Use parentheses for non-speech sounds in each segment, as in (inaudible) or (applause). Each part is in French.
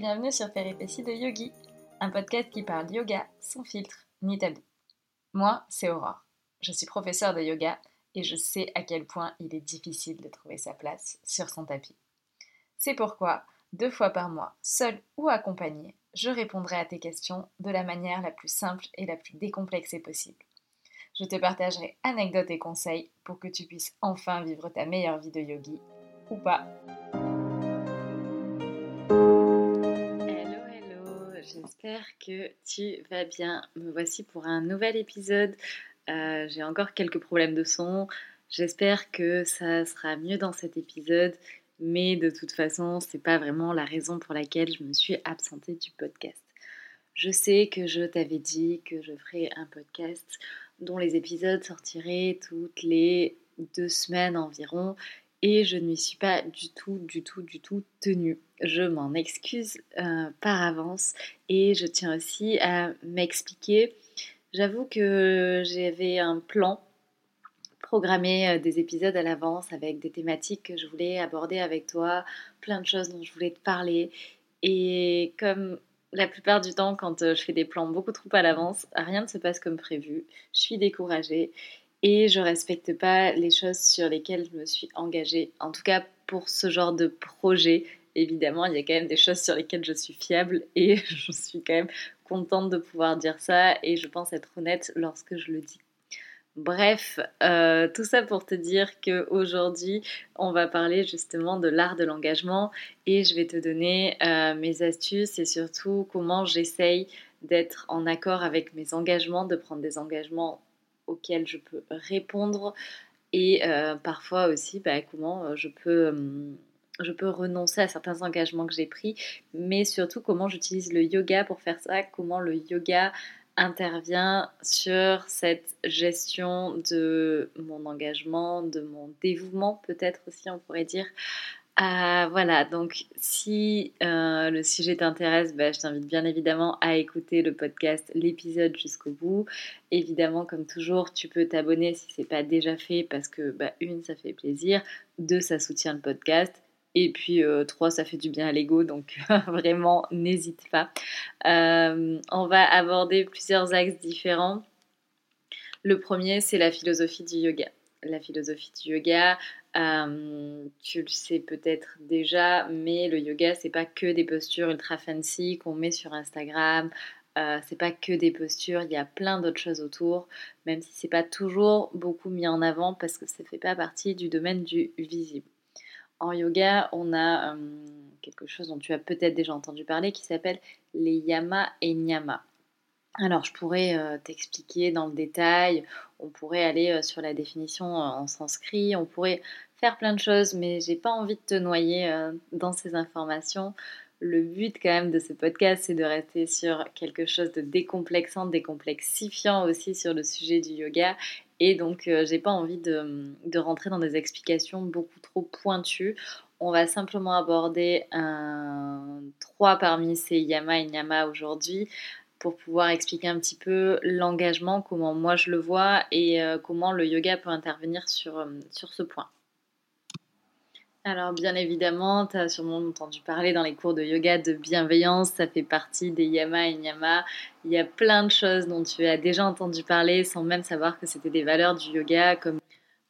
bienvenue sur Péripéties de Yogi, un podcast qui parle yoga sans filtre ni tabou. Moi, c'est Aurore. Je suis professeure de yoga et je sais à quel point il est difficile de trouver sa place sur son tapis. C'est pourquoi, deux fois par mois, seule ou accompagnée, je répondrai à tes questions de la manière la plus simple et la plus décomplexée possible. Je te partagerai anecdotes et conseils pour que tu puisses enfin vivre ta meilleure vie de yogi, ou pas. J'espère que tu vas bien. Me voici pour un nouvel épisode. Euh, j'ai encore quelques problèmes de son. J'espère que ça sera mieux dans cet épisode mais de toute façon, c'est pas vraiment la raison pour laquelle je me suis absentée du podcast. Je sais que je t'avais dit que je ferais un podcast dont les épisodes sortiraient toutes les deux semaines environ et je ne m'y suis pas du tout, du tout, du tout tenue. Je m'en excuse euh, par avance et je tiens aussi à m'expliquer. J'avoue que j'avais un plan programmer euh, des épisodes à l'avance avec des thématiques que je voulais aborder avec toi, plein de choses dont je voulais te parler. Et comme la plupart du temps, quand euh, je fais des plans beaucoup trop à l'avance, rien ne se passe comme prévu. Je suis découragée et je respecte pas les choses sur lesquelles je me suis engagée. En tout cas, pour ce genre de projet, évidemment, il y a quand même des choses sur lesquelles je suis fiable et (laughs) je suis quand même contente de pouvoir dire ça et je pense être honnête lorsque je le dis. Bref, euh, tout ça pour te dire qu'aujourd'hui, on va parler justement de l'art de l'engagement et je vais te donner euh, mes astuces et surtout comment j'essaye d'être en accord avec mes engagements, de prendre des engagements auxquels je peux répondre et euh, parfois aussi bah, comment je peux, hum, je peux renoncer à certains engagements que j'ai pris, mais surtout comment j'utilise le yoga pour faire ça, comment le yoga intervient sur cette gestion de mon engagement, de mon dévouement peut-être aussi on pourrait dire. Euh, voilà, donc si euh, le sujet t'intéresse, bah, je t'invite bien évidemment à écouter le podcast, l'épisode jusqu'au bout. Évidemment, comme toujours, tu peux t'abonner si ce n'est pas déjà fait parce que, bah, une, ça fait plaisir, deux, ça soutient le podcast et puis euh, trois, ça fait du bien à l'ego, donc (laughs) vraiment, n'hésite pas. On va aborder plusieurs axes différents. Le premier, c'est la philosophie du yoga. La philosophie du yoga, euh, tu le sais peut-être déjà, mais le yoga, c'est pas que des postures ultra fancy qu'on met sur Instagram. c'est pas que des postures, il y a plein d'autres choses autour, même si c'est pas toujours beaucoup mis en avant parce que ça fait pas partie du domaine du visible. En yoga, on a euh, quelque chose dont tu as peut-être déjà entendu parler qui s'appelle les yama et nyama. Alors, je pourrais euh, t'expliquer dans le détail, on pourrait aller euh, sur la définition en sanskrit, on pourrait faire plein de choses, mais j'ai pas envie de te noyer dans ces informations. Le but quand même de ce podcast, c'est de rester sur quelque chose de décomplexant, décomplexifiant aussi sur le sujet du yoga et donc, euh, j'ai pas envie de, rentrer dans des explications beaucoup trop pointues. On va simplement aborder un, trois parmi ces yama et nyama aujourd'hui pour pouvoir expliquer un petit peu l'engagement, comment moi je le vois et euh, comment le yoga peut intervenir sur, euh, sur ce point. Alors bien évidemment, tu as sûrement entendu parler dans les cours de yoga de bienveillance, ça fait partie des yama et nyama. Il y a plein de choses dont tu as déjà entendu parler sans même savoir que c'était des valeurs du yoga, comme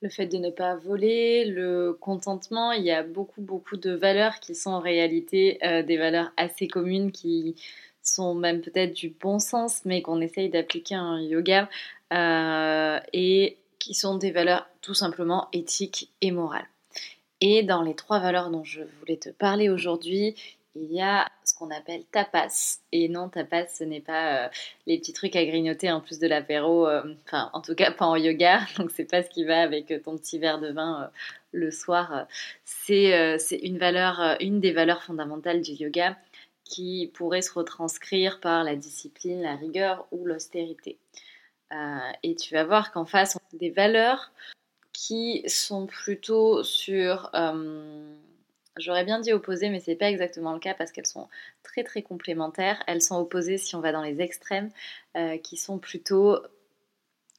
le fait de ne pas voler, le contentement. Il y a beaucoup, beaucoup de valeurs qui sont en réalité euh, des valeurs assez communes qui sont même peut-être du bon sens, mais qu'on essaye d'appliquer en yoga euh, et qui sont des valeurs tout simplement éthiques et morales. Et dans les trois valeurs dont je voulais te parler aujourd'hui, il y a ce qu'on appelle tapas. Et non, tapas, ce n'est pas euh, les petits trucs à grignoter en plus de l'apéro, euh, enfin en tout cas pas en yoga, (laughs) donc c'est pas ce qui va avec ton petit verre de vin le soir. C'est une valeur, une des valeurs fondamentales du yoga qui pourrait se retranscrire par la discipline, la rigueur ou l'austérité. et tu vas voir qu'en face, on a des valeurs qui sont plutôt sur, euh, j'aurais bien dit opposées, mais c'est pas exactement le cas parce qu'elles sont très très complémentaires. Elles sont opposées si on va dans les extrêmes, euh, qui sont plutôt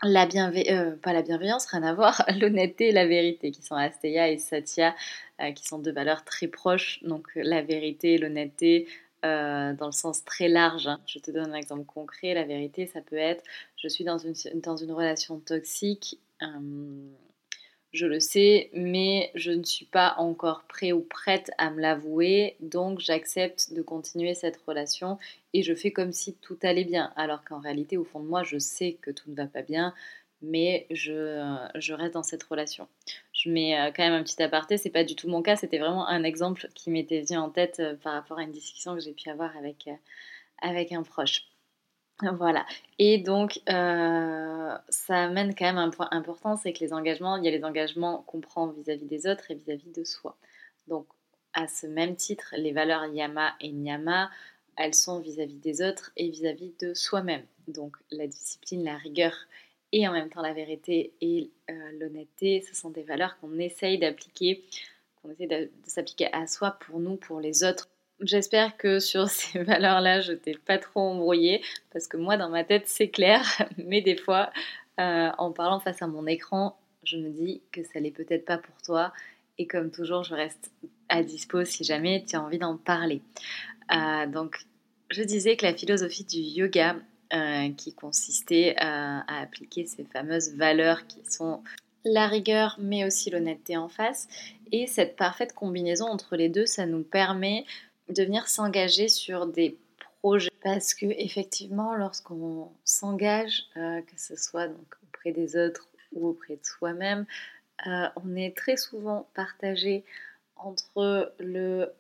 la bienveillance, euh, pas la bienveillance, rien à voir, (laughs) l'honnêteté et la vérité, qui sont Asteya et Satya, qui sont deux valeurs très proches. Donc la vérité et l'honnêteté, euh, dans le sens très large. Hein. Je te donne un exemple concret. La vérité, ça peut être je suis dans une, relation toxique. Euh, je le sais, mais je ne suis pas encore prêt ou prête à me l'avouer, donc j'accepte de continuer cette relation et je fais comme si tout allait bien, alors qu'en réalité, au fond de moi, je sais que tout ne va pas bien, mais je, reste dans cette relation. Je mets euh, quand même un petit aparté, c'est pas du tout mon cas, c'était vraiment un exemple qui m'était venu en tête euh, par rapport à une discussion que j'ai pu avoir avec, euh, avec un proche. Voilà. Et donc, ça amène quand même un point important, c'est que les engagements, il y a les engagements qu'on prend vis-à-vis des autres et vis-à-vis de soi. Donc, à ce même titre, les valeurs yama et nyama, elles sont vis-à-vis des autres et vis-à-vis de soi-même. Donc, la discipline, la rigueur et en même temps la vérité et euh, l'honnêteté, ce sont des valeurs qu'on essaye d'appliquer, qu'on essaye de s'appliquer à soi pour nous, pour les autres J'espère que sur (laughs) ces valeurs-là, je t'ai pas trop embrouillé, parce que moi, dans ma tête, c'est clair, (laughs) mais des fois, euh, en parlant face à mon écran, je me dis que ça l'est peut-être pas pour toi, et comme toujours, je reste à dispo si jamais tu as envie d'en parler. Euh, donc, je disais que la philosophie du yoga, euh, qui consistait à appliquer ces fameuses valeurs qui sont la rigueur, mais aussi l'honnêteté en face, et cette parfaite combinaison entre les deux, ça nous permet de venir s'engager sur des projets. Parce que effectivement lorsqu'on s'engage euh, que ce soit donc auprès des autres ou auprès de soi-même euh, on est très souvent partagé entre le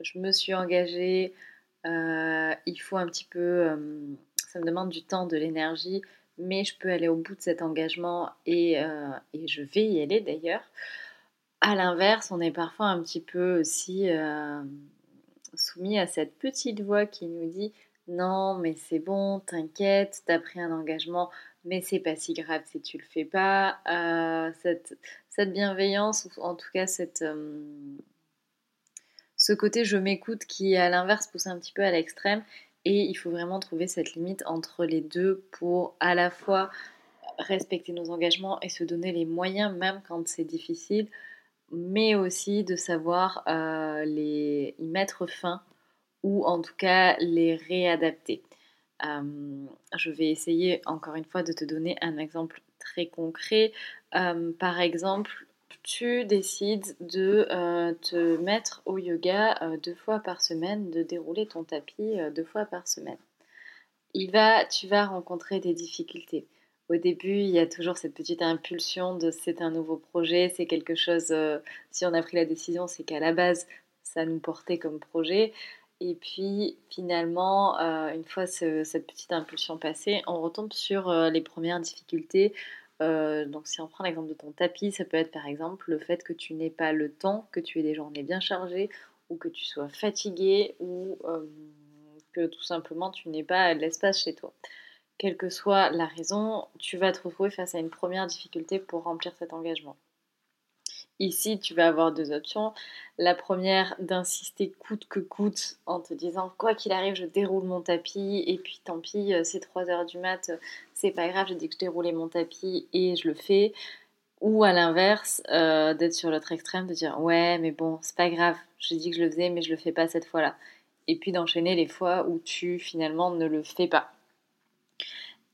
je me suis engagé il faut un petit peu ça me demande du temps de l'énergie mais je peux aller au bout de cet engagement et, et je vais y aller d'ailleurs à l'inverse, on est parfois un petit peu aussi euh, soumis à cette petite voix qui nous dit non, mais c'est bon, t'inquiète, t'as pris un engagement, mais c'est pas si grave si tu le fais pas. Euh, cette, bienveillance, ou en tout cas cette, euh, ce côté je m'écoute qui, à l'inverse, pousse un petit peu à l'extrême. Et il faut vraiment trouver cette limite entre les deux pour à la fois respecter nos engagements et se donner les moyens, même quand c'est difficile, mais aussi de savoir euh, les, y mettre fin ou en tout cas les réadapter. Euh, je vais essayer encore une fois de te donner un exemple très concret. Euh, par exemple, tu décides de te mettre au yoga deux fois par semaine, de dérouler ton tapis deux fois par semaine. Il va, tu vas rencontrer des difficultés au début, il y a toujours cette petite impulsion de c'est un nouveau projet, c'est quelque chose, euh, si on a pris la décision, c'est qu'à la base, ça nous portait comme projet. Et puis finalement, euh, une fois cette petite impulsion passée, on retombe sur euh, les premières difficultés. Donc si on prend l'exemple de ton tapis, ça peut être par exemple le fait que tu n'aies pas le temps, que tu aies des journées bien chargées, ou que tu sois fatigué, ou que tout simplement tu n'aies pas l'espace chez toi quelle que soit la raison, tu vas te retrouver face à une première difficulté pour remplir cet engagement. Ici, tu vas avoir deux options. La première, d'insister coûte que coûte en te disant quoi qu'il arrive, je déroule mon tapis et puis tant pis, euh, c'est 3 heures du mat, c'est pas grave, je dis que je déroulais mon tapis et je le fais. Ou à l'inverse, euh, d'être sur l'autre extrême, de dire ouais, mais bon, c'est pas grave, j'ai dit que je le faisais, mais je le fais pas cette fois-là. Et puis d'enchaîner les fois où tu finalement ne le fais pas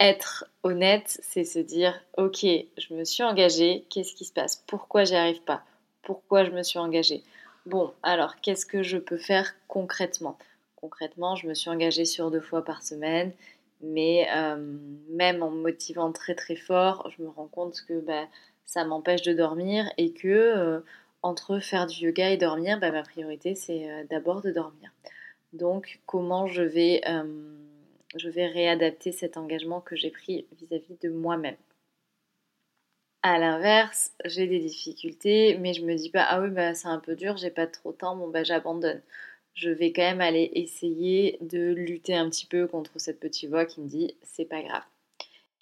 être honnête, c'est se dire ok, je me suis engagée, qu'est-ce qui se passe? Pourquoi j'y arrive pas? Pourquoi je me suis engagée? Bon, alors qu'est-ce que je peux faire concrètement? Concrètement, je me suis engagée sur deux fois par semaine, mais euh, même en me motivant très très fort, je me rends compte que bah, ça m'empêche de dormir et que euh, entre faire du yoga et dormir, bah, ma priorité c'est euh, d'abord de dormir. Donc comment je vais je vais réadapter cet engagement que j'ai pris vis-à-vis de moi-même. À l'inverse, j'ai des difficultés, mais je me dis pas ah oui bah c'est un peu dur, j'ai pas trop de temps, bon bah j'abandonne. Je vais quand même aller essayer de lutter un petit peu contre cette petite voix qui me dit c'est pas grave.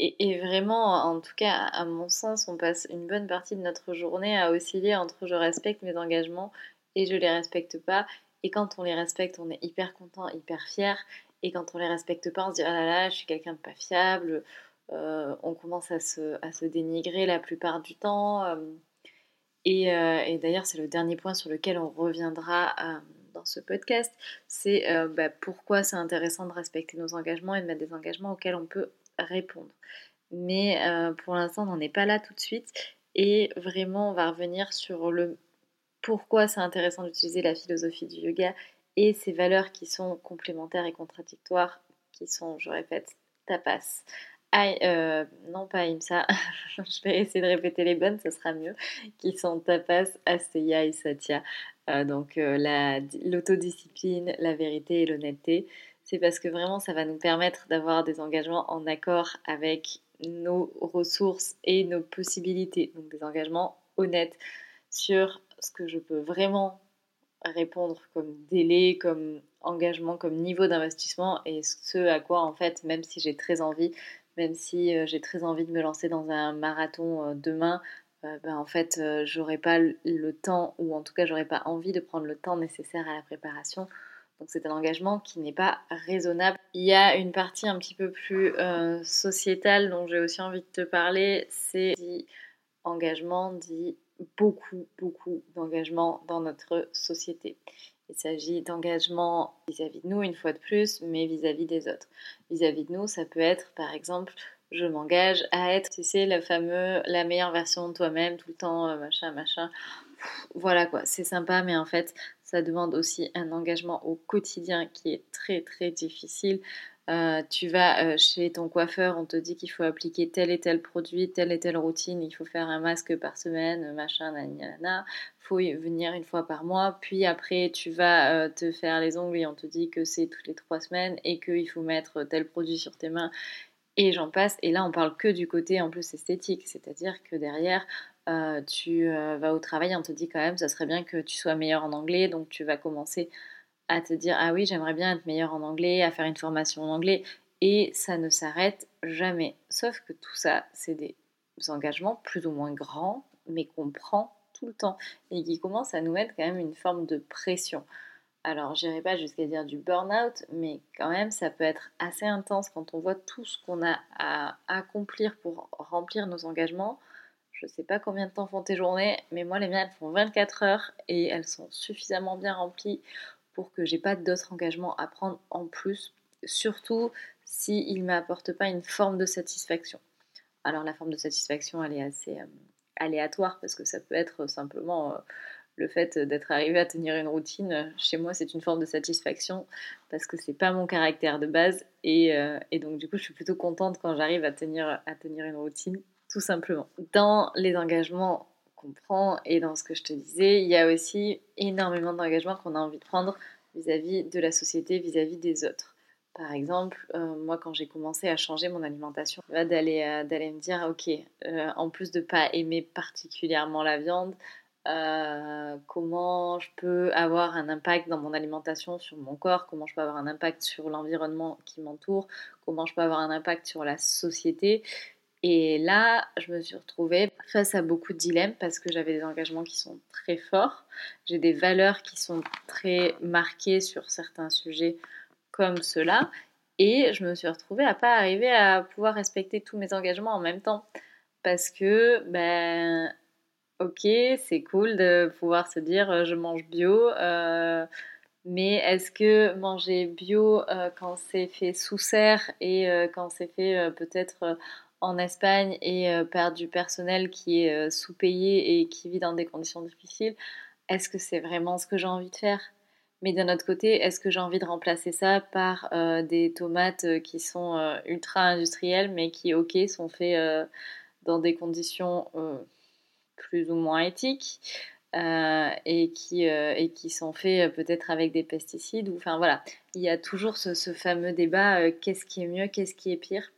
Et, vraiment, en tout cas, à mon sens, on passe une bonne partie de notre journée à osciller entre je respecte mes engagements et je les respecte pas. Et quand on les respecte, on est hyper content, hyper fier. Et quand on les respecte pas, on se dit ah là là, je suis quelqu'un de pas fiable. Euh, on commence à se, à se, dénigrer la plupart du temps. Euh, et, euh, et d'ailleurs, c'est le dernier point sur lequel on reviendra dans ce podcast, c'est bah, pourquoi c'est intéressant de respecter nos engagements et de mettre des engagements auxquels on peut répondre. Mais pour l'instant, on n'en est pas là tout de suite. Et vraiment, on va revenir sur le pourquoi c'est intéressant d'utiliser la philosophie du yoga et ses valeurs qui sont complémentaires et contradictoires, qui sont, je répète, tapas. Euh, non pas Imsa, (laughs) je vais essayer de répéter les bonnes, ce sera mieux, qui sont tapas, asteya et satya. Euh, donc euh, l'autodiscipline, la, vérité et l'honnêteté. C'est parce que vraiment ça va nous permettre d'avoir des engagements en accord avec nos ressources et nos possibilités. Donc des engagements honnêtes sur ce que je peux vraiment répondre comme délai, comme engagement, comme niveau d'investissement et ce à quoi en fait, même si j'ai très envie, même si euh, j'ai très envie de me lancer dans un marathon euh, demain, euh, ben, en fait j'aurais pas le temps ou en tout cas j'aurais pas envie de prendre le temps nécessaire à la préparation. Donc c'est un engagement qui n'est pas raisonnable. Il y a une partie un petit peu plus sociétale dont j'ai aussi envie de te parler, c'est engagement dit beaucoup, beaucoup d'engagement dans notre société. Il s'agit d'engagement vis-à-vis de nous, une fois de plus, mais vis-à-vis des autres. Vis-à-vis de nous, ça peut être, par exemple, je m'engage à être, tu sais, la fameuse, la meilleure version de toi-même, tout le temps, euh, machin, machin. Voilà quoi, c'est sympa, mais en fait, ça demande aussi un engagement au quotidien qui est très, très difficile. Euh, tu vas euh, chez ton coiffeur, on te dit qu'il faut appliquer tel et tel produit, telle et telle routine, il faut faire un masque par semaine, machin, nanana, faut venir une fois par mois, puis après tu vas euh, te faire les ongles et on te dit que c'est toutes les trois semaines et qu'il faut mettre tel produit sur tes mains et j'en passe. Et là on parle que du côté en plus esthétique, c'est-à-dire que derrière tu vas au travail, on te dit quand même ça serait bien que tu sois meilleur en anglais, donc tu vas commencer à te dire ah oui j'aimerais bien être meilleur en anglais, à faire une formation en anglais et ça ne s'arrête jamais. Sauf que tout ça c'est des engagements plus ou moins grands mais qu'on prend tout le temps et qui commencent à nous mettre quand même une forme de pression. Alors, j'irai pas jusqu'à dire du burn-out, mais quand même, ça peut être assez intense quand on voit tout ce qu'on a à accomplir pour remplir nos engagements. Je sais pas combien de temps font tes journées, mais moi, les miennes, elles font 24 heures et elles sont suffisamment bien remplies que j'ai pas d'autres engagements à prendre en plus, surtout s'ils ne m'apportent pas une forme de satisfaction. Alors la forme de satisfaction, elle est assez euh, aléatoire parce que ça peut être simplement euh, le fait d'être arrivé à tenir une routine. Chez moi, c'est une forme de satisfaction parce que c'est pas mon caractère de base et, euh, et, donc du coup, je suis plutôt contente quand j'arrive à tenir, à tenir une routine, tout simplement. Dans les engagements comprend. Et dans ce que je te disais, il y a aussi énormément d'engagement qu'on a envie de prendre vis-à-vis de la société, vis-à-vis des autres. Par exemple, euh, moi quand j'ai commencé à changer mon alimentation, d'aller euh, d'aller me dire ok, euh, en plus de pas aimer particulièrement la viande, comment je peux avoir un impact dans mon alimentation sur mon corps, comment je peux avoir un impact sur l'environnement qui m'entoure, comment je peux avoir un impact sur la société. Et là, je me suis retrouvée face à beaucoup de dilemmes parce que j'avais des engagements qui sont très forts, j'ai des valeurs qui sont très marquées sur certains sujets comme cela, et je me suis retrouvée à pas arriver à pouvoir respecter tous mes engagements en même temps. Parce que ben ok c'est cool de pouvoir se dire euh, je mange bio euh, mais est-ce que manger bio euh, quand c'est fait sous serre et quand c'est fait peut-être en Espagne et euh, du personnel qui est euh, sous-payé et qui vit dans des conditions difficiles, est-ce que c'est vraiment ce que j'ai envie de faire? Mais d'un autre côté, est-ce que j'ai envie de remplacer ça par euh, des tomates qui sont ultra industrielles mais qui, ok, sont faites dans des conditions plus ou moins éthiques et, qui, et qui sont faits peut-être avec des pesticides. Enfin voilà, il y a toujours ce fameux débat qu'est-ce qui est mieux, qu'est-ce qui est pire?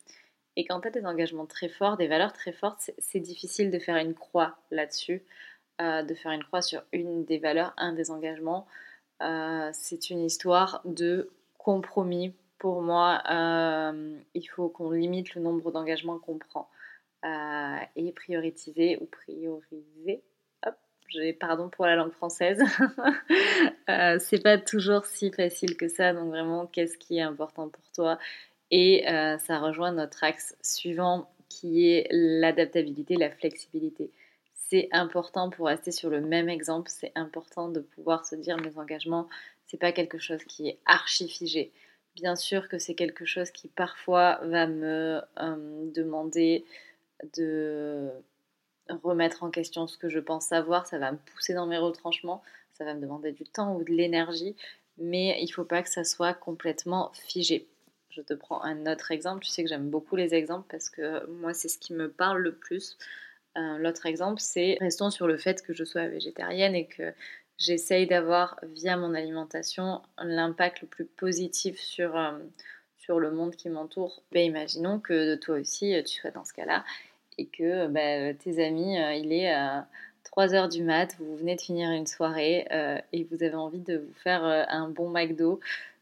Et quand tu as des engagements très forts, des valeurs très fortes, c'est difficile de faire une croix là-dessus, euh, de faire une croix sur une des valeurs, un des engagements. Euh, c'est une histoire de compromis. Pour moi, euh, il faut qu'on limite le nombre d'engagements qu'on prend et prioriser ou prioriser. Hop, j'ai pardon pour la langue française. (laughs) c'est pas toujours si facile que ça. Donc vraiment, qu'est-ce qui est important pour toi? Et euh, ça rejoint notre axe suivant qui est l'adaptabilité, la flexibilité. c'est important pour rester sur le même exemple, c'est important de pouvoir se dire mes engagements, c'est pas quelque chose qui est archi figé. Bien sûr que c'est quelque chose qui parfois va me euh, demander de remettre en question ce que je pense savoir, ça va me pousser dans mes retranchements, ça va me demander du temps ou de l'énergie, mais il ne faut pas que ça soit complètement figé. Je te prends un autre exemple, tu sais que j'aime beaucoup les exemples parce que moi c'est ce qui me parle le plus. Euh, l'autre exemple c'est, restons sur le fait que je sois végétarienne et que j'essaye d'avoir via mon alimentation l'impact le plus positif sur, euh, le monde qui m'entoure. Ben, imaginons que toi aussi tu sois dans ce cas-là et que ben, tes amis, euh, il est à 3 heures du mat, vous venez de finir une soirée euh, et vous avez envie de vous faire un bon McDo.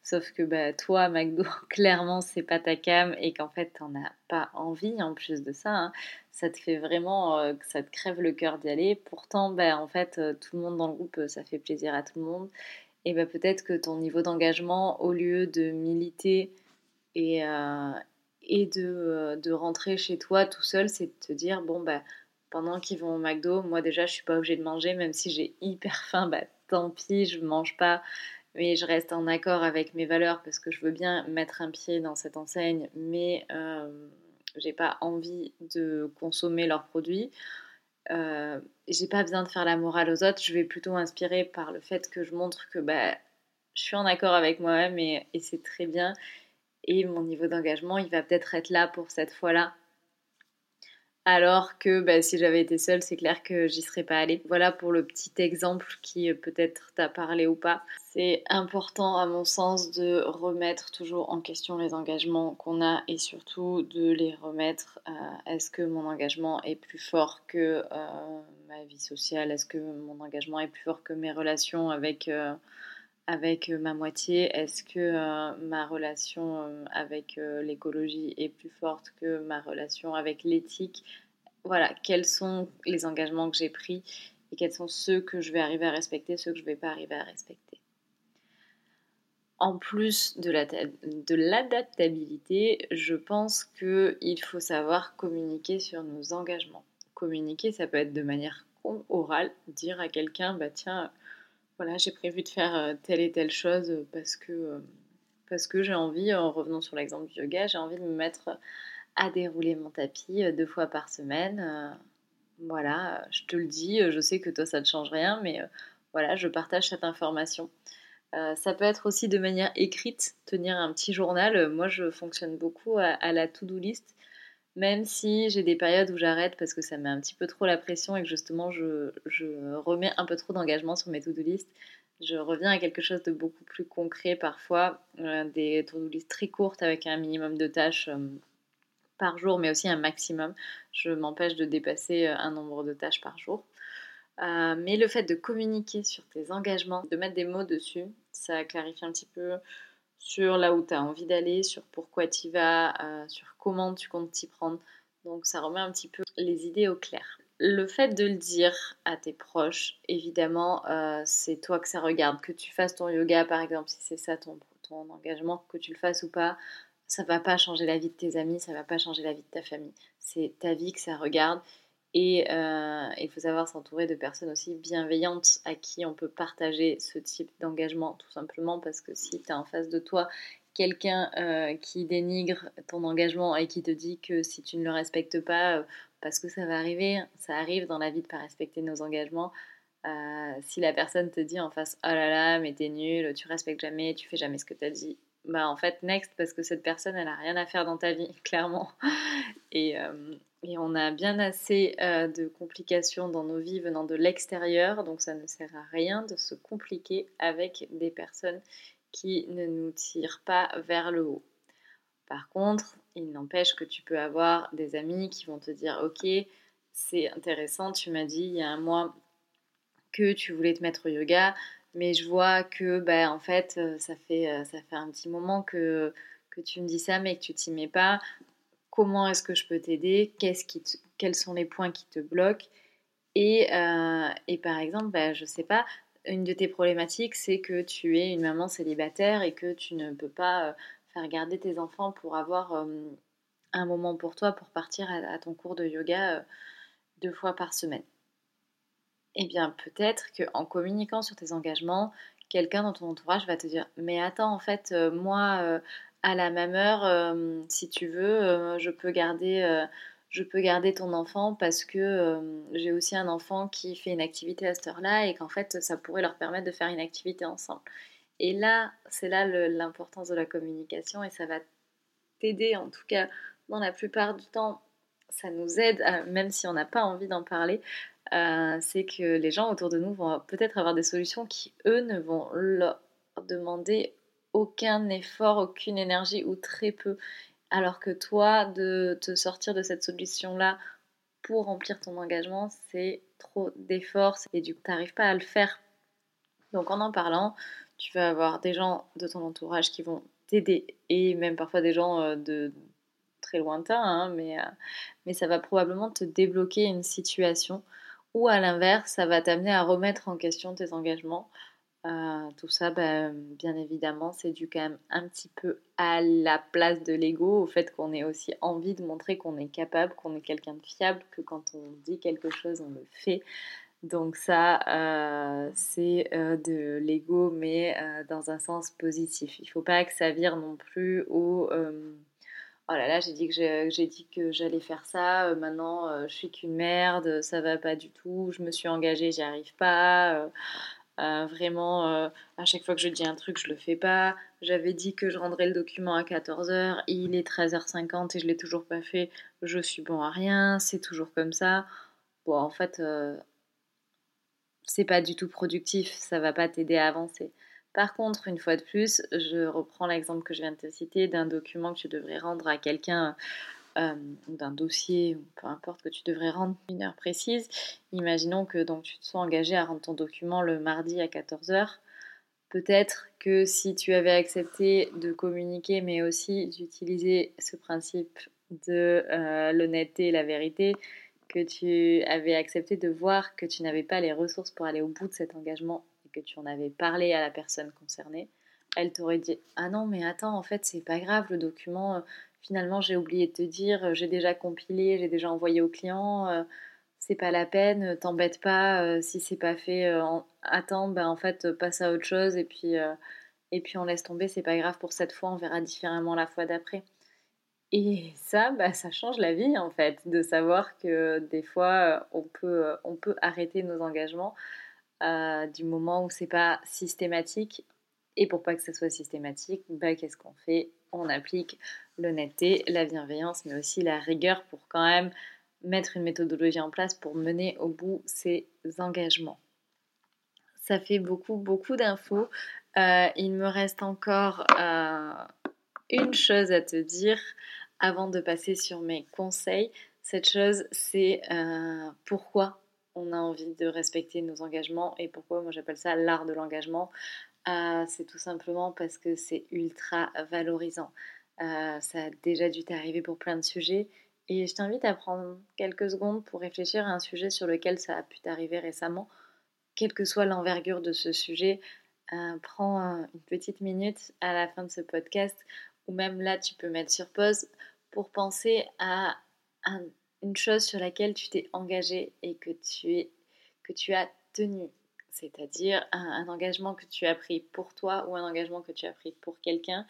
Sauf que bah, toi, McDo, (laughs) clairement, c'est pas ta cam et qu'en fait, t'en as pas envie en plus de ça. Hein. Ça te fait vraiment, euh, ça te crève le cœur d'y aller. Pourtant, bah, en fait, euh, tout le monde dans le groupe, euh, ça fait plaisir à tout le monde. Et bah, peut-être que ton niveau d'engagement, au lieu de militer et, de, rentrer chez toi tout seul, c'est de te dire, bon, bah, pendant qu'ils vont au McDo, moi déjà, je suis pas obligée de manger, même si j'ai hyper faim, bah, tant pis, je mange pas mais je reste en accord avec mes valeurs parce que je veux bien mettre un pied dans cette enseigne, mais euh, j'ai pas envie de consommer leurs produits. Euh, j'ai pas besoin de faire la morale aux autres, je vais plutôt inspirer par le fait que je montre que bah, je suis en accord avec moi-même et, et c'est très bien. Et mon niveau d'engagement, il va peut-être être là pour cette fois-là alors que bah, si j'avais été seule, c'est clair que j'y serais pas allée. Voilà pour le petit exemple qui euh, peut-être t'a parlé ou pas. C'est important à mon sens de remettre toujours en question les engagements qu'on a et surtout de les remettre. Est-ce que mon engagement est plus fort que euh, ma vie sociale? Est-ce que mon engagement est plus fort que mes relations avec euh, avec ma moitié Est-ce que ma relation avec l'écologie est plus forte que ma relation avec l'éthique? Voilà, quels sont les engagements que j'ai pris et quels sont ceux que je vais arriver à respecter, ceux que je ne vais pas arriver à respecter? En plus de l'adaptabilité, je pense qu'il faut savoir communiquer sur nos engagements. Communiquer, ça peut être de manière orale, dire à quelqu'un, bah tiens, voilà, j'ai prévu de faire euh, telle et telle chose parce que, euh, parce que j'ai envie, en revenant sur l'exemple du yoga, j'ai envie de me mettre à dérouler mon tapis euh, deux fois par semaine. Voilà, je te le dis, je sais que toi ça ne change rien, mais voilà, je partage cette information. ça peut être aussi de manière écrite, tenir un petit journal. Moi, je fonctionne beaucoup à la to-do list même si j'ai des périodes où j'arrête parce que ça met un petit peu trop la pression et que justement je, remets un peu trop d'engagement sur mes to-do list, je reviens à quelque chose de beaucoup plus concret parfois, euh, des to-do list très courtes avec un minimum de tâches euh, par jour, mais aussi un maximum. Je m'empêche de dépasser euh, un nombre de tâches par jour. mais le fait de communiquer sur tes engagements, de mettre des mots dessus, ça clarifie un petit peu sur là où tu as envie d'aller, sur pourquoi tu vas, euh, sur comment tu comptes t'y prendre. Donc ça remet un petit peu les idées au clair. Le fait de le dire à tes proches, évidemment, euh, c'est toi que ça regarde. Que tu fasses ton yoga, par exemple, si c'est ça ton, ton engagement, que tu le fasses ou pas, ça va pas changer la vie de tes amis, ça va pas changer la vie de ta famille. C'est ta vie que ça regarde et euh, il faut savoir s'entourer de personnes aussi bienveillantes à qui on peut partager ce type d'engagement, tout simplement parce que si tu as en face de toi quelqu'un euh, qui dénigre ton engagement et qui te dit que si tu ne le respectes pas, euh, parce que ça va arriver, ça arrive dans la vie de ne pas respecter nos engagements, si la personne te dit en face oh là là mais t'es nul, tu respectes jamais, tu fais jamais ce que tu as dit, bah en fait next parce que cette personne elle a rien à faire dans ta vie (laughs) clairement. Et, et on a bien assez euh, de complications dans nos vies venant de l'extérieur, donc ça ne sert à rien de se compliquer avec des personnes qui ne nous tirent pas vers le haut. Par contre, il n'empêche que tu peux avoir des amis qui vont te dire Ok, c'est intéressant, tu m'as dit il y a un mois que tu voulais te mettre au yoga, mais je vois que bah, en fait, euh, ça fait, euh, ça fait un petit moment que, que tu me dis ça, mais que tu t'y mets pas comment est-ce que je peux t'aider, quels sont les points qui te bloquent. Et, euh, par exemple, bah, je sais pas, une de tes problématiques, c'est que tu es une maman célibataire et que tu ne peux pas euh, faire garder tes enfants pour avoir euh, un moment pour toi, pour partir à, ton cours de yoga deux fois par semaine. eh bien peut-être qu'en communiquant sur tes engagements, quelqu'un dans ton entourage va te dire mais attends en fait moi à la même heure euh, si tu veux je peux garder je peux garder ton enfant parce que j'ai aussi un enfant qui fait une activité à cette heure-là et qu'en fait ça pourrait leur permettre de faire une activité ensemble. Et là, c'est là l'importance de la communication et ça va t'aider en tout cas dans la plupart du temps ça nous aide, même si on n'a pas envie d'en parler, euh, c'est que les gens autour de nous vont peut-être avoir des solutions qui, eux, ne vont leur demander aucun effort, aucune énergie ou très peu. Alors que toi, de te sortir de cette solution-là pour remplir ton engagement, c'est trop d'efforts et du coup, tu n'arrives pas à le faire. Donc en en parlant, tu vas avoir des gens de ton entourage qui vont t'aider et même parfois des gens euh, de très lointains, hein, mais, euh, mais ça va probablement te débloquer une situation ou à l'inverse, ça va t'amener à remettre en question tes engagements. Euh, tout ça, bah, bien évidemment, c'est dû quand même un petit peu à la place de l'ego, au fait qu'on ait aussi envie de montrer qu'on est capable, qu'on est quelqu'un de fiable, que quand on dit quelque chose, on le fait. Donc ça, euh, c'est euh, de l'ego, mais dans un sens positif. Il ne faut pas que ça vire non plus au oh là là, j'ai dit que j'ai dit que j'allais faire ça, maintenant je suis qu'une merde, ça va pas du tout, je me suis engagée, j'y arrive pas. Euh, vraiment, à chaque fois que je dis un truc, je le fais pas. J'avais dit que je rendrais le document à 14h, il est 13h50 et je l'ai toujours pas fait. Je suis bon à rien, c'est toujours comme ça. Bon, en fait, c'est pas du tout productif, ça va pas t'aider à avancer. Par contre, une fois de plus, je reprends l'exemple que je viens de te citer d'un document que tu devrais rendre à quelqu'un, euh, d'un dossier, peu importe que tu devrais rendre une heure précise. Imaginons que donc tu te sois engagé à rendre ton document le mardi à 14h. Peut-être que si tu avais accepté de communiquer, mais aussi d'utiliser ce principe de euh, l'honnêteté et la vérité, que tu avais accepté de voir que tu n'avais pas les ressources pour aller au bout de cet engagement que tu en avais parlé à la personne concernée, elle t'aurait dit Ah non, mais attends, en fait, c'est pas grave, le document, euh, finalement, j'ai oublié de te dire, euh, j'ai déjà compilé, j'ai déjà envoyé au client, euh, c'est pas la peine, t'embête pas, si c'est pas fait, attends, ben en fait, passe à autre chose et puis, et puis on laisse tomber, c'est pas grave pour cette fois, on verra différemment la fois d'après. Et ça, bah, ça change la vie en fait, de savoir que des fois, on peut, on peut arrêter nos engagements euh, du moment où c'est pas systématique. Et pour pas que ce soit systématique, bah, qu'est-ce qu'on fait? On applique l'honnêteté, la bienveillance, mais aussi la rigueur pour quand même mettre une méthodologie en place pour mener au bout ces engagements. Ça fait beaucoup, beaucoup d'infos. Euh, il me reste encore euh, une chose à te dire avant de passer sur mes conseils. Cette chose, c'est pourquoi on a envie de respecter nos engagements. Et pourquoi moi j'appelle ça l'art de l'engagement euh, C'est tout simplement parce que c'est ultra valorisant. Euh, ça a déjà dû t'arriver pour plein de sujets. Et je t'invite à prendre quelques secondes pour réfléchir à un sujet sur lequel ça a pu t'arriver récemment. Quelle que soit l'envergure de ce sujet, euh, prends une petite minute à la fin de ce podcast, ou même là tu peux mettre sur pause pour penser à un une chose sur laquelle tu t'es engagé et que tu, es, que tu as tenu. C'est-à-dire un, engagement que tu as pris pour toi ou un engagement que tu as pris pour quelqu'un.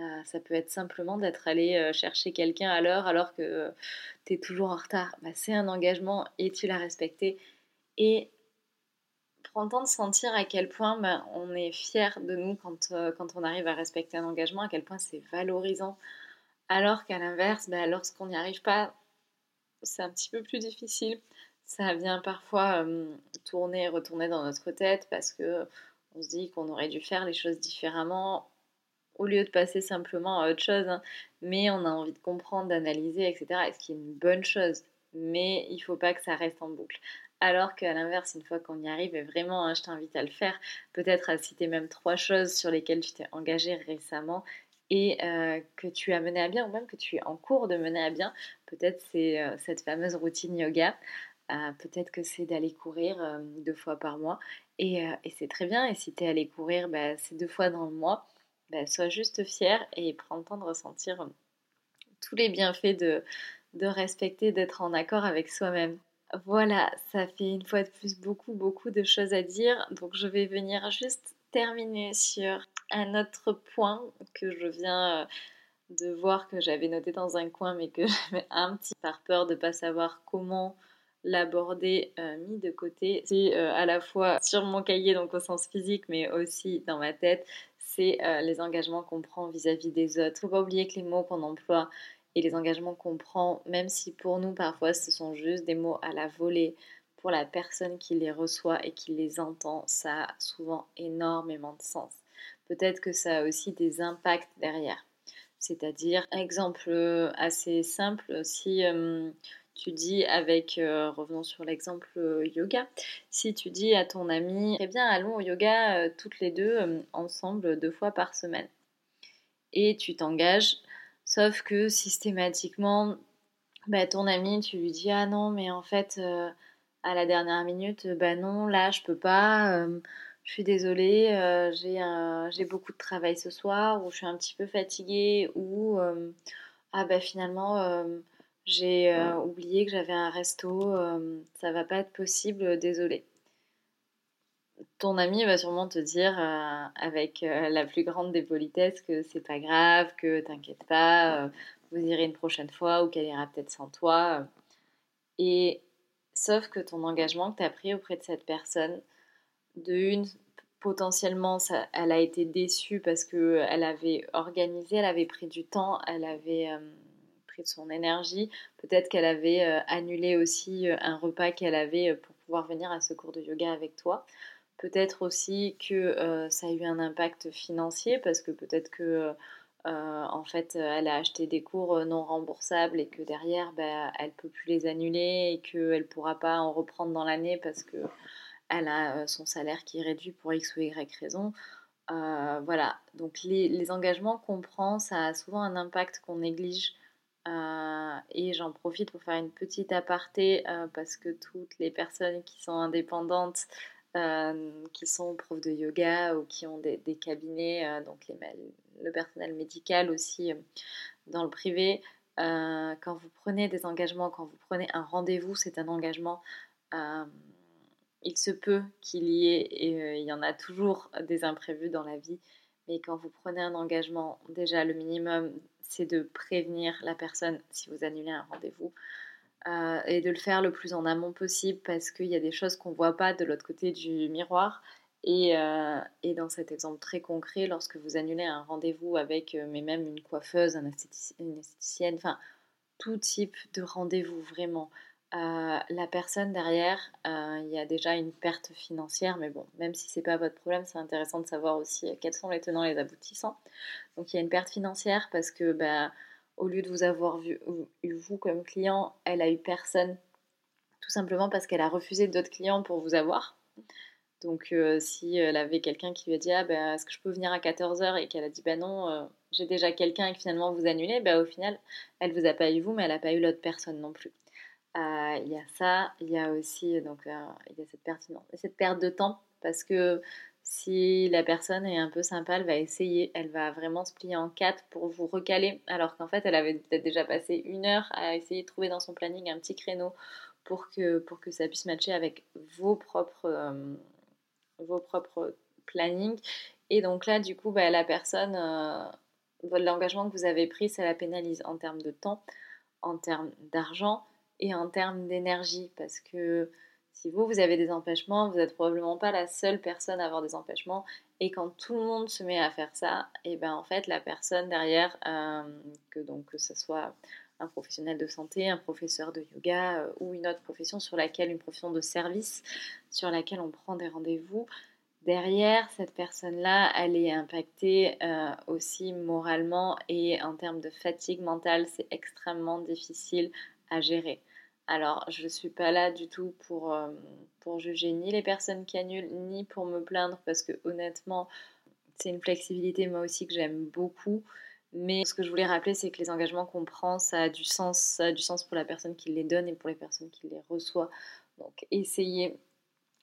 Euh, ça peut être simplement d'être allé euh, chercher quelqu'un à l'heure alors que euh, tu es toujours en retard. Bah, c'est un engagement et tu l'as respecté. Et prends le temps de sentir à quel point bah, on est fier de nous quand, on arrive à respecter un engagement, à quel point c'est valorisant. Alors qu'à l'inverse, bah, lorsqu'on n'y arrive pas, c'est un petit peu plus difficile. Ça vient parfois tourner et retourner dans notre tête parce que on se dit qu'on aurait dû faire les choses différemment au lieu de passer simplement à autre chose. Hein. Mais on a envie de comprendre, d'analyser, etc. Et ce qui est une bonne chose. Mais il ne faut pas que ça reste en boucle. Alors qu'à l'inverse, une fois qu'on y arrive, et vraiment, hein, je t'invite à le faire, peut-être à citer même trois choses sur lesquelles tu t'es engagé récemment et euh, que tu as mené à bien ou même que tu es en cours de mener à bien. Peut-être c'est euh, cette fameuse routine yoga, peut-être que c'est d'aller courir deux fois par mois et, c'est très bien. Et si tu es allé courir bah, c'est deux fois dans le mois, bah, sois juste fier et prends le temps de ressentir tous les bienfaits de, de respecter, d'être en accord avec soi-même. voilà, ça fait une fois de plus beaucoup, beaucoup de choses à dire. Donc je vais venir juste terminer sur un autre point que je viens euh, de voir que j'avais noté dans un coin mais que (laughs) j'avais un petit par peur de ne pas savoir comment l'aborder euh, mis de côté. C'est euh, à la fois sur mon cahier, donc au sens physique, mais aussi dans ma tête, c'est les engagements qu'on prend vis-à-vis des autres. Faut pas oublier que les mots qu'on emploie et les engagements qu'on prend, même si pour nous parfois ce sont juste des mots à la volée, pour la personne qui les reçoit et qui les entend, ça a souvent énormément de sens. Peut-être que ça a aussi des impacts derrière. C'est-à-dire, exemple euh, assez simple, si euh, tu dis avec, euh, revenons sur l'exemple yoga, si tu dis à ton ami, eh bien allons au yoga toutes les deux ensemble deux fois par semaine. Et tu t'engages Sauf que systématiquement, bah, ton ami, tu lui dis Ah non, mais en fait, euh, à la dernière minute, bah non, là, je peux pas, euh, je suis désolée, euh, j'ai beaucoup de travail ce soir, ou je suis un petit peu fatiguée, ou Ah bah finalement, j'ai oublié que j'avais un resto, ça va pas être possible, désolée ton ami va sûrement te dire euh, avec euh, la plus grande des politesses que c'est pas grave, que t'inquiète pas, euh, vous irez une prochaine fois ou qu'elle ira peut-être sans toi. Et sauf que ton engagement que tu as pris auprès de cette personne, de une, potentiellement, ça, elle a été déçue parce qu'elle avait organisé, elle avait pris du temps, elle avait de son énergie. Peut-être qu'elle avait annulé aussi un repas qu'elle avait pour pouvoir venir à ce cours de yoga avec toi. Peut-être aussi que euh, ça a eu un impact financier parce que peut-être que euh, en fait elle a acheté des cours euh, non remboursables et que derrière bah, elle peut plus les annuler et qu'elle ne pourra pas en reprendre dans l'année parce que elle a son salaire qui est réduit pour X ou Y raison. voilà, donc les engagements qu'on prend, ça a souvent un impact qu'on néglige. Et j'en profite pour faire une petite aparté parce que toutes les personnes qui sont indépendantes euh, qui sont profs de yoga ou qui ont des, cabinets, euh, donc le personnel médical aussi euh, dans le privé. quand vous prenez des engagements, quand vous prenez un rendez-vous, c'est un engagement. il se peut qu'il y ait, et il y en a toujours des imprévus dans la vie, mais quand vous prenez un engagement, déjà le minimum, c'est de prévenir la personne si vous annulez un rendez-vous. Euh, et de le faire le plus en amont possible parce qu'il y a des choses qu'on ne voit pas de l'autre côté du miroir. Et, euh, et, dans cet exemple très concret, lorsque vous annulez un rendez-vous avec, euh, mais même une coiffeuse, une esthéticienne, enfin tout type de rendez-vous vraiment, la personne derrière, il y a déjà une perte financière, mais bon, même si c'est pas votre problème, c'est intéressant de savoir aussi quels sont les tenants et les aboutissants. Donc il y a une perte financière parce que bah, au lieu de vous avoir vu, eu vous comme client, elle a eu personne, tout simplement parce qu'elle a refusé d'autres clients pour vous avoir. Donc euh, si elle avait quelqu'un qui lui a dit ah ben est-ce que je peux venir à 14h et qu'elle a dit bah non euh, j'ai déjà quelqu'un et que finalement vous annulez, bah au final elle vous a pas eu vous mais elle a pas eu l'autre personne non plus. Euh, il y a ça, il y a aussi donc il y a cette perte, cette perte de temps parce que si la personne est un peu sympa, elle va essayer, elle va vraiment se plier en quatre pour vous recaler, alors qu'en fait, elle avait peut-être déjà passé une heure à essayer de trouver dans son planning un petit créneau pour que, pour que ça puisse matcher avec vos propres, euh, vos propres plannings. Et donc là, du coup, bah, la personne, euh, l'engagement que vous avez pris, ça la pénalise en termes de temps, en termes d'argent et en termes d'énergie, parce que si vous, vous avez des empêchements, vous n'êtes probablement pas la seule personne à avoir des empêchements. Et quand tout le monde se met à faire ça, et ben en fait, la personne derrière, euh, que donc que ce soit un professionnel de santé, un professeur de yoga euh, ou une autre profession sur laquelle, une profession de service sur laquelle on prend des rendez-vous, derrière cette personne-là, elle est impactée euh, aussi moralement et en termes de fatigue mentale, c'est extrêmement difficile gérer. Alors, je ne suis pas là du tout pour, euh, pour juger ni les personnes qui annulent, ni pour me plaindre, parce que honnêtement, c'est une flexibilité moi aussi que j'aime beaucoup. Mais ce que je voulais rappeler, c'est que les engagements qu'on prend, ça a du sens, ça a du sens pour la personne qui les donne et pour les personnes qui les reçoit. Donc, essayez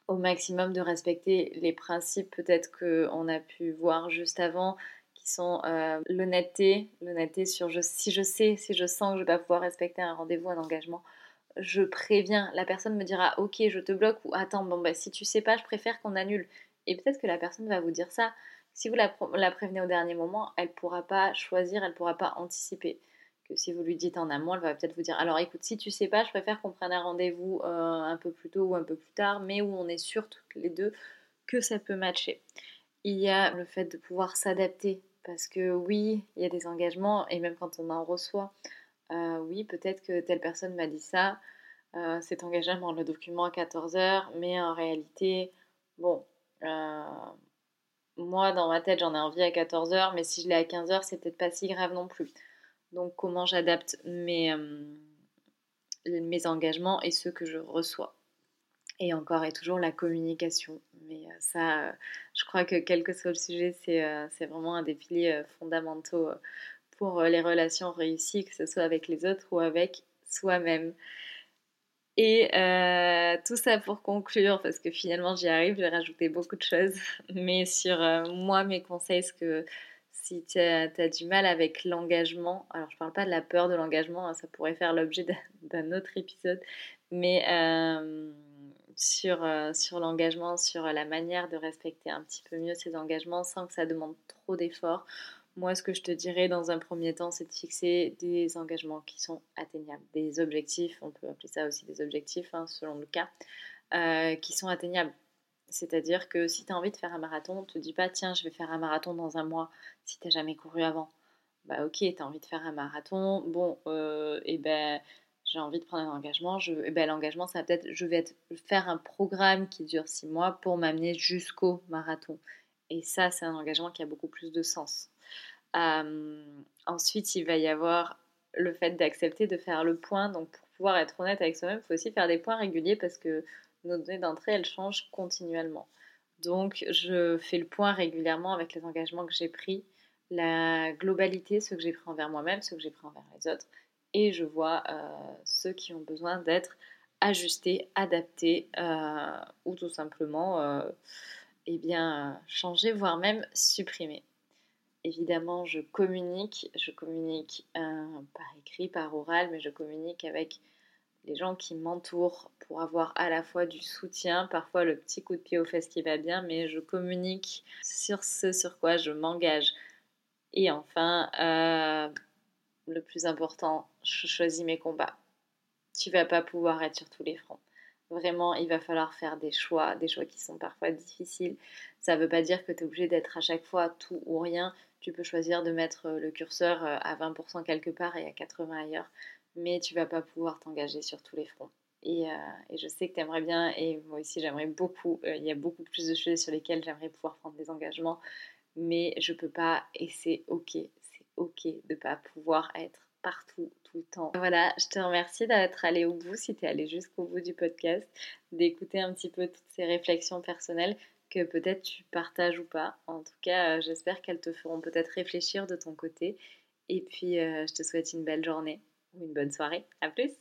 au maximum de respecter les principes peut-être qu'on a pu voir juste avant, qui sont euh, l'honnêteté, l'honnêteté sur si je sais, si je sens que je ne vais pas pouvoir respecter un rendez-vous, un engagement, je préviens. La personne me dira ok, je te bloque ou attends, bon bah si tu sais pas, je préfère qu'on annule. Et peut-être que la personne va vous dire ça. Si vous la, prévenez au dernier moment, elle pourra pas choisir, elle pourra pas anticiper. Que si vous lui dites en amont, elle va peut-être vous dire alors écoute, si tu sais pas, je préfère qu'on prenne un rendez-vous euh, un peu plus tôt ou un peu plus tard, mais où on est sûr toutes les deux que ça peut matcher. Il y a le fait de pouvoir s'adapter parce que oui, il y a des engagements et même quand on en reçoit, euh, oui, peut-être que telle personne m'a dit ça, euh, c'est engagé dans le document à 14h, mais en réalité, bon, euh, moi dans ma tête j'en ai envie à 14h, mais si je l'ai à 15h, c'est peut-être pas si grave non plus. Donc comment j'adapte mes, mes engagements et ceux que je reçois? Et encore et toujours la communication. Mais ça, je crois que quel que soit le sujet, c'est vraiment un des piliers fondamentaux pour euh, les relations réussies, que ce soit avec les autres ou avec soi-même. Et euh, tout ça pour conclure, parce que finalement j'y arrive, j'ai rajouté beaucoup de choses, (laughs) mais sur euh, moi, mes conseils, ce que si tu as, du mal avec l'engagement, alors je parle pas de la peur de l'engagement, hein, ça pourrait faire l'objet d'un autre épisode, mais sur, sur l'engagement, sur la manière de respecter un petit peu mieux ses engagements sans que ça demande trop d'efforts, moi, ce que je te dirais dans un premier temps, c'est de fixer des engagements qui sont atteignables, des objectifs, on peut appeler ça aussi des objectifs hein, selon le cas, euh, qui sont atteignables. C'est-à-dire que si tu as envie de faire un marathon, te dis pas tiens, je vais faire un marathon dans un mois si tu n'as jamais couru avant. Bah ok, tu as envie de faire un marathon, bon, et euh, eh ben j'ai envie de prendre un engagement. Eh ben, l'engagement, ça va peut-être, je vais faire un programme qui dure six mois pour m'amener jusqu'au marathon. Et ça, c'est un engagement qui a beaucoup plus de sens. Euh, ensuite, il va y avoir le fait d'accepter de faire le point. Donc, pour pouvoir être honnête avec soi-même, il faut aussi faire des points réguliers parce que nos données d'entrée, elles changent continuellement. Donc, je fais le point régulièrement avec les engagements que j'ai pris, la globalité, ceux que j'ai pris envers moi-même, ceux que j'ai pris envers les autres, et je vois euh, ceux qui ont besoin d'être ajustés, adaptés, euh, ou tout simplement, eh bien, changés, voire même supprimés évidemment, je communique. Je communique euh, par écrit, par oral, mais je communique avec les gens qui m'entourent pour avoir à la fois du soutien, parfois le petit coup de pied aux fesses qui va bien, mais je communique sur ce sur quoi je m'engage. Et enfin, euh, le plus important, je choisis mes combats. Tu vas pas pouvoir être sur tous les fronts. Vraiment, il va falloir faire des choix, des choix qui sont parfois difficiles. Ça ne veut pas dire que tu es obligé d'être à chaque fois tout ou rien. Tu peux choisir de mettre euh, le curseur euh, à 20% quelque part et à 80% ailleurs, mais tu vas pas pouvoir t'engager sur tous les fronts. Et, euh, je sais que tu aimerais bien, et moi aussi j'aimerais beaucoup, il y a beaucoup plus de choses sur lesquelles j'aimerais pouvoir prendre des engagements, mais je peux pas, et c'est ok, ok de pas pouvoir être partout, tout le temps. Voilà, je te remercie d'être allé au bout, si tu es allé jusqu'au bout du podcast, d'écouter un petit peu toutes ces réflexions personnelles que peut-être tu partages ou pas. En tout cas, euh, j'espère qu'elles te feront peut-être réfléchir de ton côté. Et puis, euh, je te souhaite une belle journée ou une bonne soirée. À plus